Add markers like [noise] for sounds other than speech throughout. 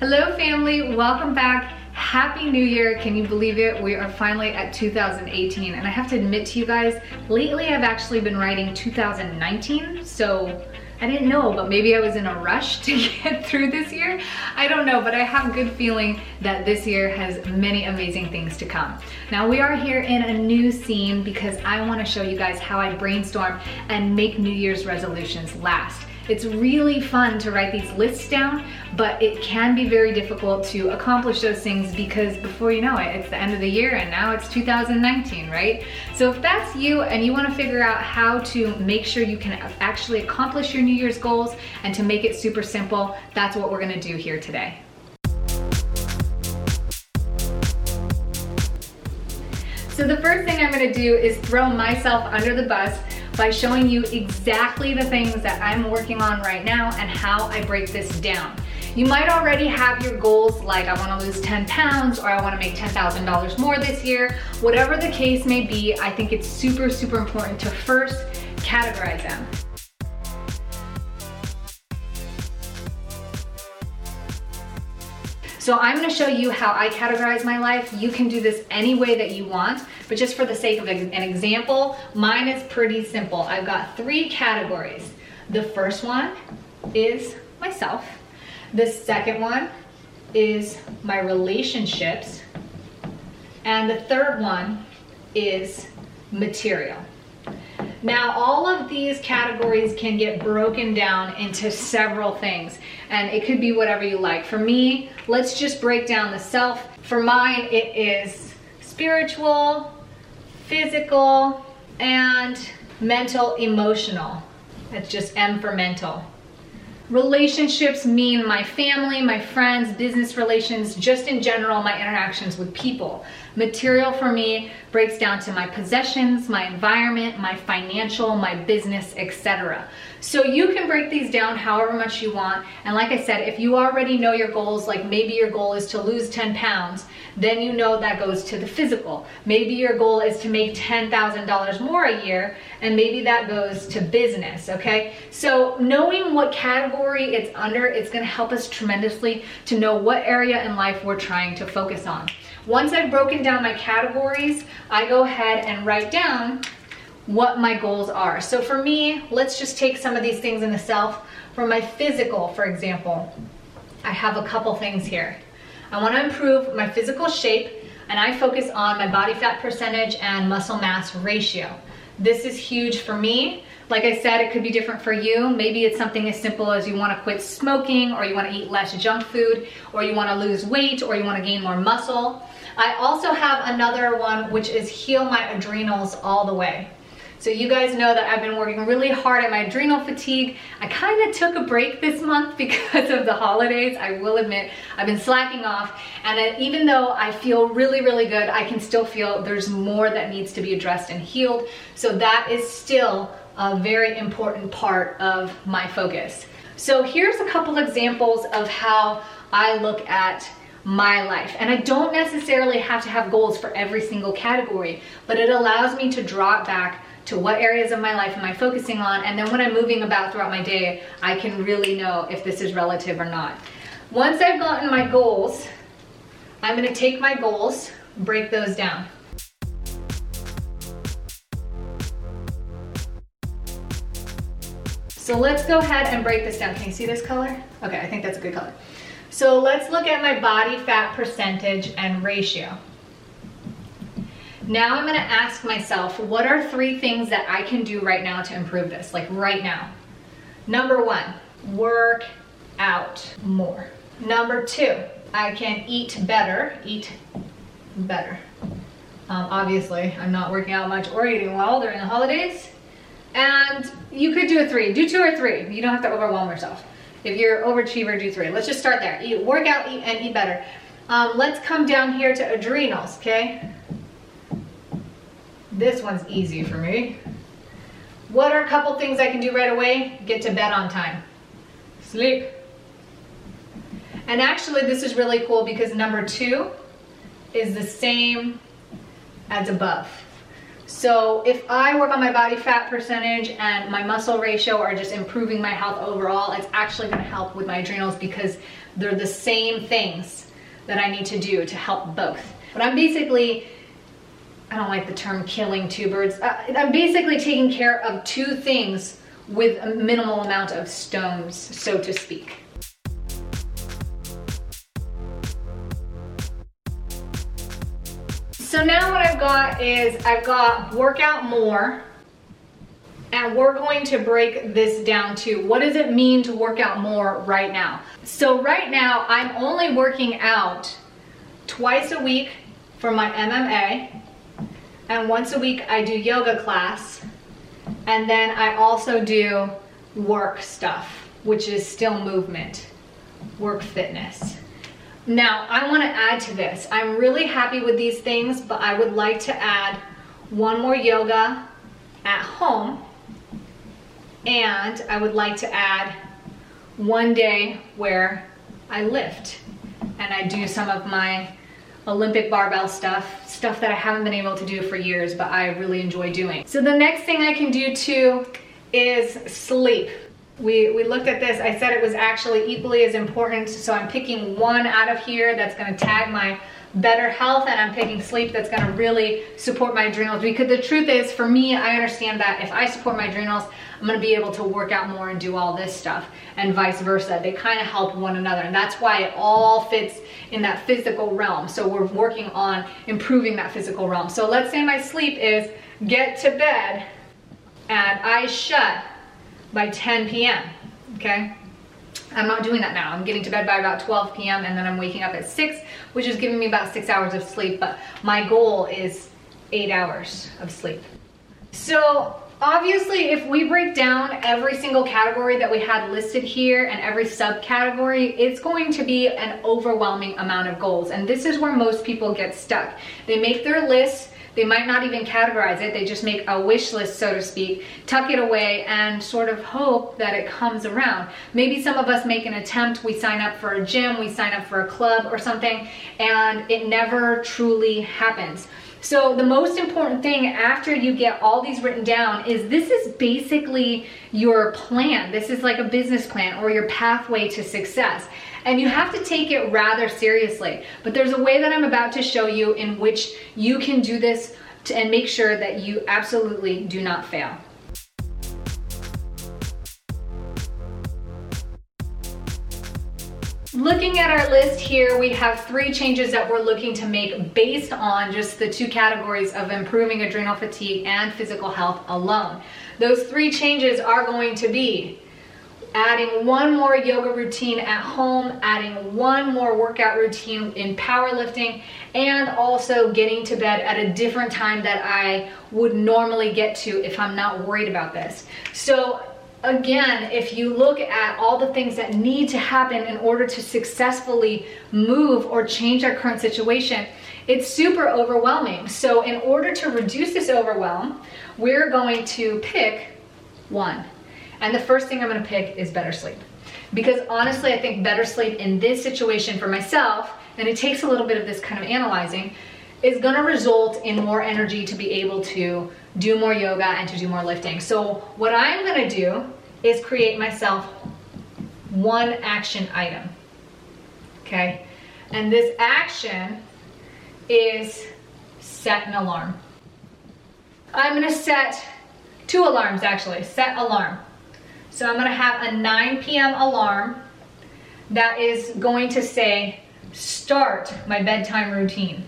Hello family, welcome back. Happy New Year, can you believe it? We are finally at 2018 and I have to admit to you guys, lately I've actually been writing 2019, so I didn't know, but maybe I was in a rush to [laughs] get through this year. I don't know, but I have a good feeling that this year has many amazing things to come. Now we are here in a new scene because I wanna show you guys how I brainstorm and make New Year's resolutions last. It's really fun to write these lists down, but it can be very difficult to accomplish those things because before you know it, it's the end of the year and now it's 2019, right? So if that's you and you wanna figure out how to make sure you can actually accomplish your New Year's goals and to make it super simple, that's what we're gonna do here today. So the first thing I'm gonna do is throw myself under the bus by showing you exactly the things that I'm working on right now and how I break this down. You might already have your goals like I wanna lose 10 pounds or I wanna make $10,000 more this year. Whatever the case may be, I think it's super, super important to first categorize them. So I'm gonna show you how I categorize my life. You can do this any way that you want, but just for the sake of an example, mine is pretty simple. I've got three categories. The first one is myself. The second one is my relationships. And the third one is material. Now, all of these categories can get broken down into several things, and it could be whatever you like. For me, let's just break down the self. For mine, it is spiritual, physical, and mental, emotional. That's just M for mental. Relationships mean my family, my friends, business relations, just in general, my interactions with people. Material for me breaks down to my possessions, my environment, my financial, my business, etc. So you can break these down however much you want. And like I said, if you already know your goals, like maybe your goal is to lose 10 pounds, then you know that goes to the physical. Maybe your goal is to make $10,000 more a year, and maybe that goes to business, okay? So knowing what category it's under, it's gonna help us tremendously to know what area in life we're trying to focus on. Once I've broken down my categories, I go ahead and write down what my goals are. So for me, let's just take some of these things in the self. For my physical, for example, I have a couple things here. I wanna improve my physical shape and I focus on my body fat percentage and muscle mass ratio. This is huge for me. Like I said, it could be different for you. Maybe it's something as simple as you wanna quit smoking or you wanna eat less junk food or you wanna lose weight or you wanna gain more muscle. I also have another one which is heal my adrenals all the way. So you guys know that I've been working really hard at my adrenal fatigue. I kind of took a break this month [laughs] because of the holidays. I will admit I've been slacking off and even though I feel really, really good, I can still feel there's more that needs to be addressed and healed. So that is still a very important part of my focus. So here's a couple examples of how I look at my life. And I don't necessarily have to have goals for every single category, but it allows me to draw it back to what areas of my life am I focusing on, and then when I'm moving about throughout my day, I can really know if this is relative or not. Once I've gotten my goals, I'm gonna take my goals, break those down. So let's go ahead and break this down. Can you see this color? Okay, I think that's a good color. So let's look at my body fat percentage and ratio. Now I'm gonna ask myself, what are three things that I can do right now to improve this, like right now? Number one, work out more. Number two, I can eat better, eat better. Um, obviously, I'm not working out much or eating well during the holidays. And you could do a three, do two or three. You don't have to overwhelm yourself. If you're overachiever, do three. Let's just start there. Eat, work out, eat, and eat better. Um, let's come down here to adrenals, okay? This one's easy for me. What are a couple things I can do right away? Get to bed on time. Sleep. And actually this is really cool because number two is the same as above. So if I work on my body fat percentage and my muscle ratio are just improving my health overall, it's actually gonna help with my adrenals because they're the same things that I need to do to help both. But I'm basically, I don't like the term killing two birds. Uh, I'm basically taking care of two things with a minimal amount of stones, so to speak. So now what I've got is I've got workout more and we're going to break this down to what does it mean to work out more right now. So right now I'm only working out twice a week for my MMA and once a week I do yoga class and then I also do work stuff which is still movement, work fitness. Now, I wanna add to this. I'm really happy with these things, but I would like to add one more yoga at home, and I would like to add one day where I lift and I do some of my Olympic barbell stuff, stuff that I haven't been able to do for years, but I really enjoy doing. So the next thing I can do too is sleep we, we looked at this, I said it was actually equally as important, so I'm picking one out of here that's gonna tag my better health and I'm picking sleep that's gonna really support my adrenals because the truth is for me, I understand that if I support my adrenals, I'm gonna be able to work out more and do all this stuff and vice versa. They kind of help one another and that's why it all fits in that physical realm. So we're working on improving that physical realm. So let's say my sleep is get to bed and I shut by 10 p.m., okay? I'm not doing that now. I'm getting to bed by about 12 p.m. and then I'm waking up at 6, which is giving me about 6 hours of sleep, but my goal is 8 hours of sleep. So obviously if we break down every single category that we had listed here and every subcategory, it's going to be an overwhelming amount of goals. And this is where most people get stuck. They make their lists they might not even categorize it. They just make a wish list, so to speak, tuck it away and sort of hope that it comes around. Maybe some of us make an attempt. We sign up for a gym, we sign up for a club or something, and it never truly happens. So the most important thing after you get all these written down is this is basically your plan. This is like a business plan or your pathway to success and you have to take it rather seriously. But there's a way that I'm about to show you in which you can do this and make sure that you absolutely do not fail. Looking at our list here, we have three changes that we're looking to make based on just the two categories of improving adrenal fatigue and physical health alone. Those three changes are going to be adding one more yoga routine at home, adding one more workout routine in powerlifting, and also getting to bed at a different time that I would normally get to if I'm not worried about this. So again, if you look at all the things that need to happen in order to successfully move or change our current situation, it's super overwhelming. So in order to reduce this overwhelm, we're going to pick one. And the first thing I'm gonna pick is better sleep. Because honestly, I think better sleep in this situation for myself, and it takes a little bit of this kind of analyzing, is gonna result in more energy to be able to do more yoga and to do more lifting. So what I'm gonna do is create myself one action item, okay? And this action is set an alarm. I'm gonna set two alarms actually, set alarm. So I'm gonna have a 9 p.m. alarm that is going to say, start my bedtime routine.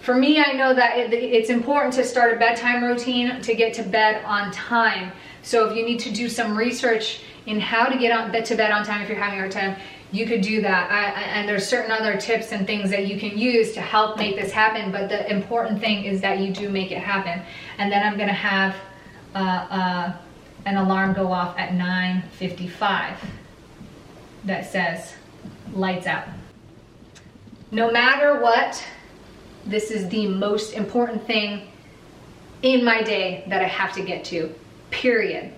For me, I know that it, it's important to start a bedtime routine to get to bed on time. So if you need to do some research in how to get on, to bed on time if you're having a hard time, you could do that. I, and there's certain other tips and things that you can use to help make this happen. But the important thing is that you do make it happen. And then I'm gonna have uh, uh, an alarm go off at 9.55 that says lights out. No matter what, this is the most important thing in my day that I have to get to, period,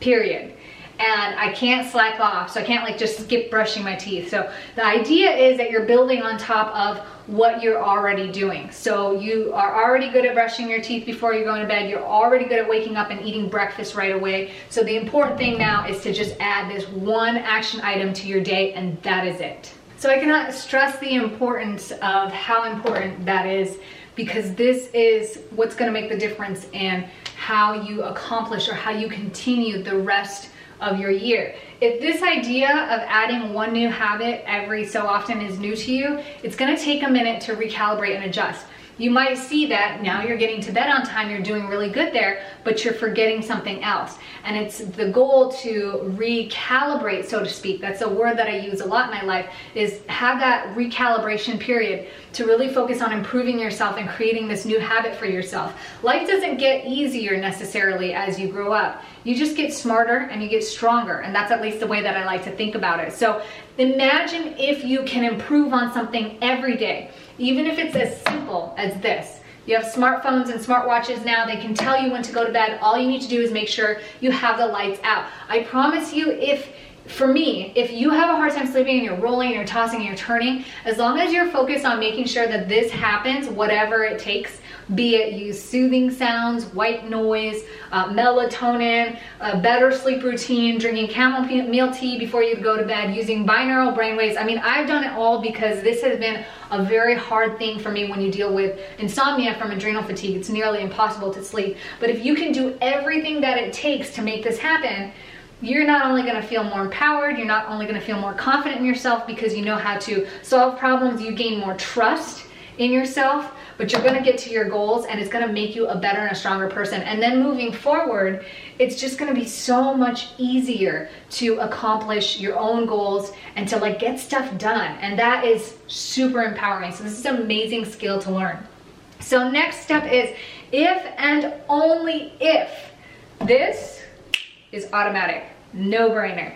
period. and I can't slack off. So I can't like just skip brushing my teeth. So the idea is that you're building on top of what you're already doing. So you are already good at brushing your teeth before you go into bed. You're already good at waking up and eating breakfast right away. So the important thing now is to just add this one action item to your day and that is it. So I cannot stress the importance of how important that is because this is what's gonna make the difference in how you accomplish or how you continue the rest of your year. If this idea of adding one new habit every so often is new to you, it's gonna take a minute to recalibrate and adjust. You might see that now you're getting to bed on time, you're doing really good there, but you're forgetting something else. And it's the goal to recalibrate, so to speak. That's a word that I use a lot in my life, is have that recalibration period to really focus on improving yourself and creating this new habit for yourself. Life doesn't get easier necessarily as you grow up. You just get smarter and you get stronger. And that's at least the way that I like to think about it. So imagine if you can improve on something every day even if it's as simple as this. You have smartphones and smartwatches now. They can tell you when to go to bed. All you need to do is make sure you have the lights out. I promise you, if for me, if you have a hard time sleeping and you're rolling and you're tossing and you're turning, as long as you're focused on making sure that this happens, whatever it takes, be it use soothing sounds, white noise, uh, melatonin, a better sleep routine, drinking chamomile tea before you go to bed, using binaural brainwaves. I mean, I've done it all because this has been a very hard thing for me when you deal with insomnia from adrenal fatigue. It's nearly impossible to sleep. But if you can do everything that it takes to make this happen, you're not only going to feel more empowered, you're not only going to feel more confident in yourself because you know how to solve problems, you gain more trust in yourself, but you're gonna get to your goals and it's gonna make you a better and a stronger person. And then moving forward, it's just gonna be so much easier to accomplish your own goals and to like get stuff done. And that is super empowering. So this is an amazing skill to learn. So next step is if and only if this is automatic, no brainer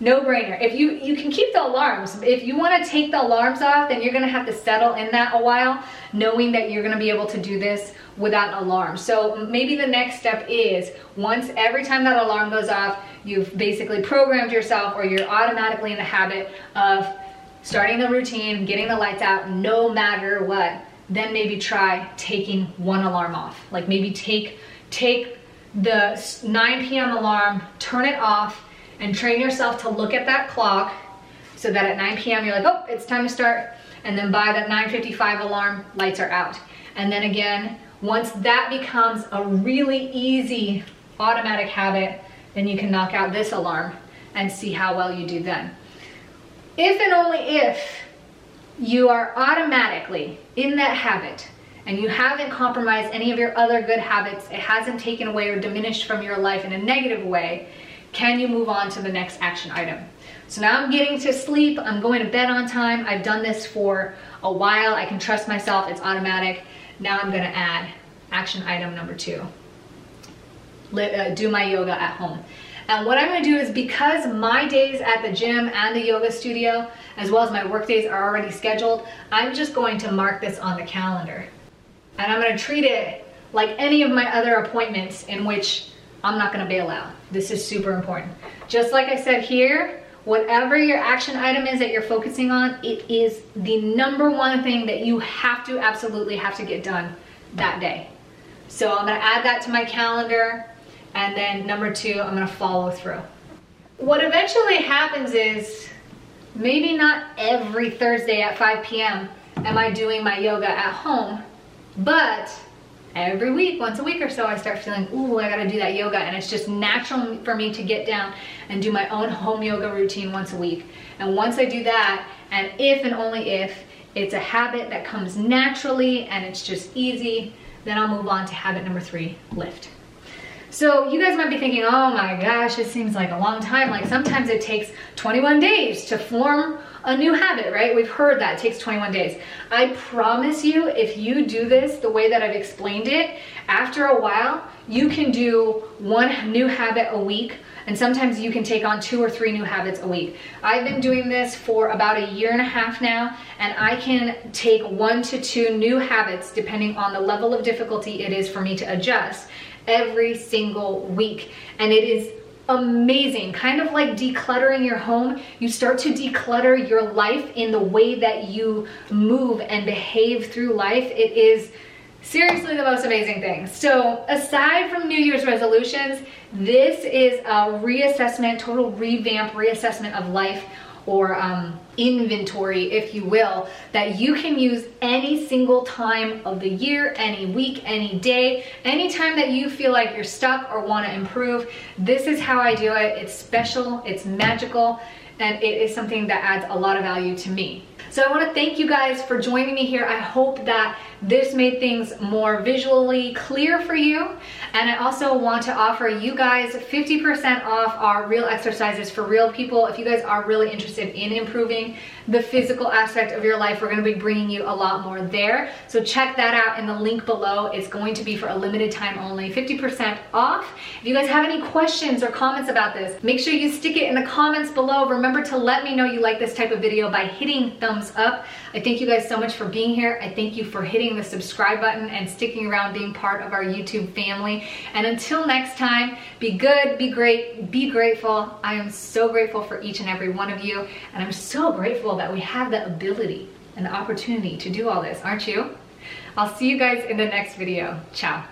no brainer. If you, you can keep the alarms. If you wanna take the alarms off, then you're gonna have to settle in that a while, knowing that you're gonna be able to do this without an alarm. So maybe the next step is once every time that alarm goes off, you've basically programmed yourself or you're automatically in the habit of starting the routine, getting the lights out no matter what, then maybe try taking one alarm off. Like maybe take, take the 9 p.m. alarm, turn it off, and train yourself to look at that clock so that at 9 p.m. you're like, oh, it's time to start. And then by that 9.55 alarm, lights are out. And then again, once that becomes a really easy automatic habit, then you can knock out this alarm and see how well you do then. If and only if you are automatically in that habit and you haven't compromised any of your other good habits, it hasn't taken away or diminished from your life in a negative way, can you move on to the next action item? So now I'm getting to sleep, I'm going to bed on time, I've done this for a while, I can trust myself, it's automatic. Now I'm gonna add action item number two. Let, uh, do my yoga at home. And what I'm gonna do is because my days at the gym and the yoga studio, as well as my work days are already scheduled, I'm just going to mark this on the calendar. And I'm gonna treat it like any of my other appointments in which I'm not gonna bail out. This is super important. Just like I said here, whatever your action item is that you're focusing on, it is the number one thing that you have to absolutely have to get done that day. So I'm gonna add that to my calendar. And then number two, I'm gonna follow through. What eventually happens is maybe not every Thursday at 5 p.m. am I doing my yoga at home, but every week, once a week or so, I start feeling, ooh, I gotta do that yoga. And it's just natural for me to get down and do my own home yoga routine once a week. And once I do that, and if and only if it's a habit that comes naturally and it's just easy, then I'll move on to habit number three, lift. So you guys might be thinking, oh my gosh, it seems like a long time. Like sometimes it takes 21 days to form a new habit, right? We've heard that it takes 21 days. I promise you, if you do this the way that I've explained it, after a while, you can do one new habit a week and sometimes you can take on two or three new habits a week. I've been doing this for about a year and a half now, and I can take one to two new habits depending on the level of difficulty it is for me to adjust every single week. And it is amazing. Kind of like decluttering your home, you start to declutter your life in the way that you move and behave through life. It is seriously the most amazing thing. So aside from New Year's resolutions, this is a reassessment, total revamp reassessment of life or um, inventory, if you will, that you can use any single time of the year, any week, any day, anytime that you feel like you're stuck or want to improve. This is how I do it. It's special, it's magical, and it is something that adds a lot of value to me. So I want to thank you guys for joining me here. I hope that this made things more visually clear for you. And I also want to offer you guys 50% off our real exercises for real people. If you guys are really interested in improving the physical aspect of your life, we're going to be bringing you a lot more there. So check that out in the link below. It's going to be for a limited time only, 50% off. If you guys have any questions or comments about this, make sure you stick it in the comments below. Remember to let me know you like this type of video by hitting thumbs thumbs up. I thank you guys so much for being here. I thank you for hitting the subscribe button and sticking around being part of our YouTube family. And until next time, be good, be great, be grateful. I am so grateful for each and every one of you. And I'm so grateful that we have the ability and the opportunity to do all this, aren't you? I'll see you guys in the next video. Ciao.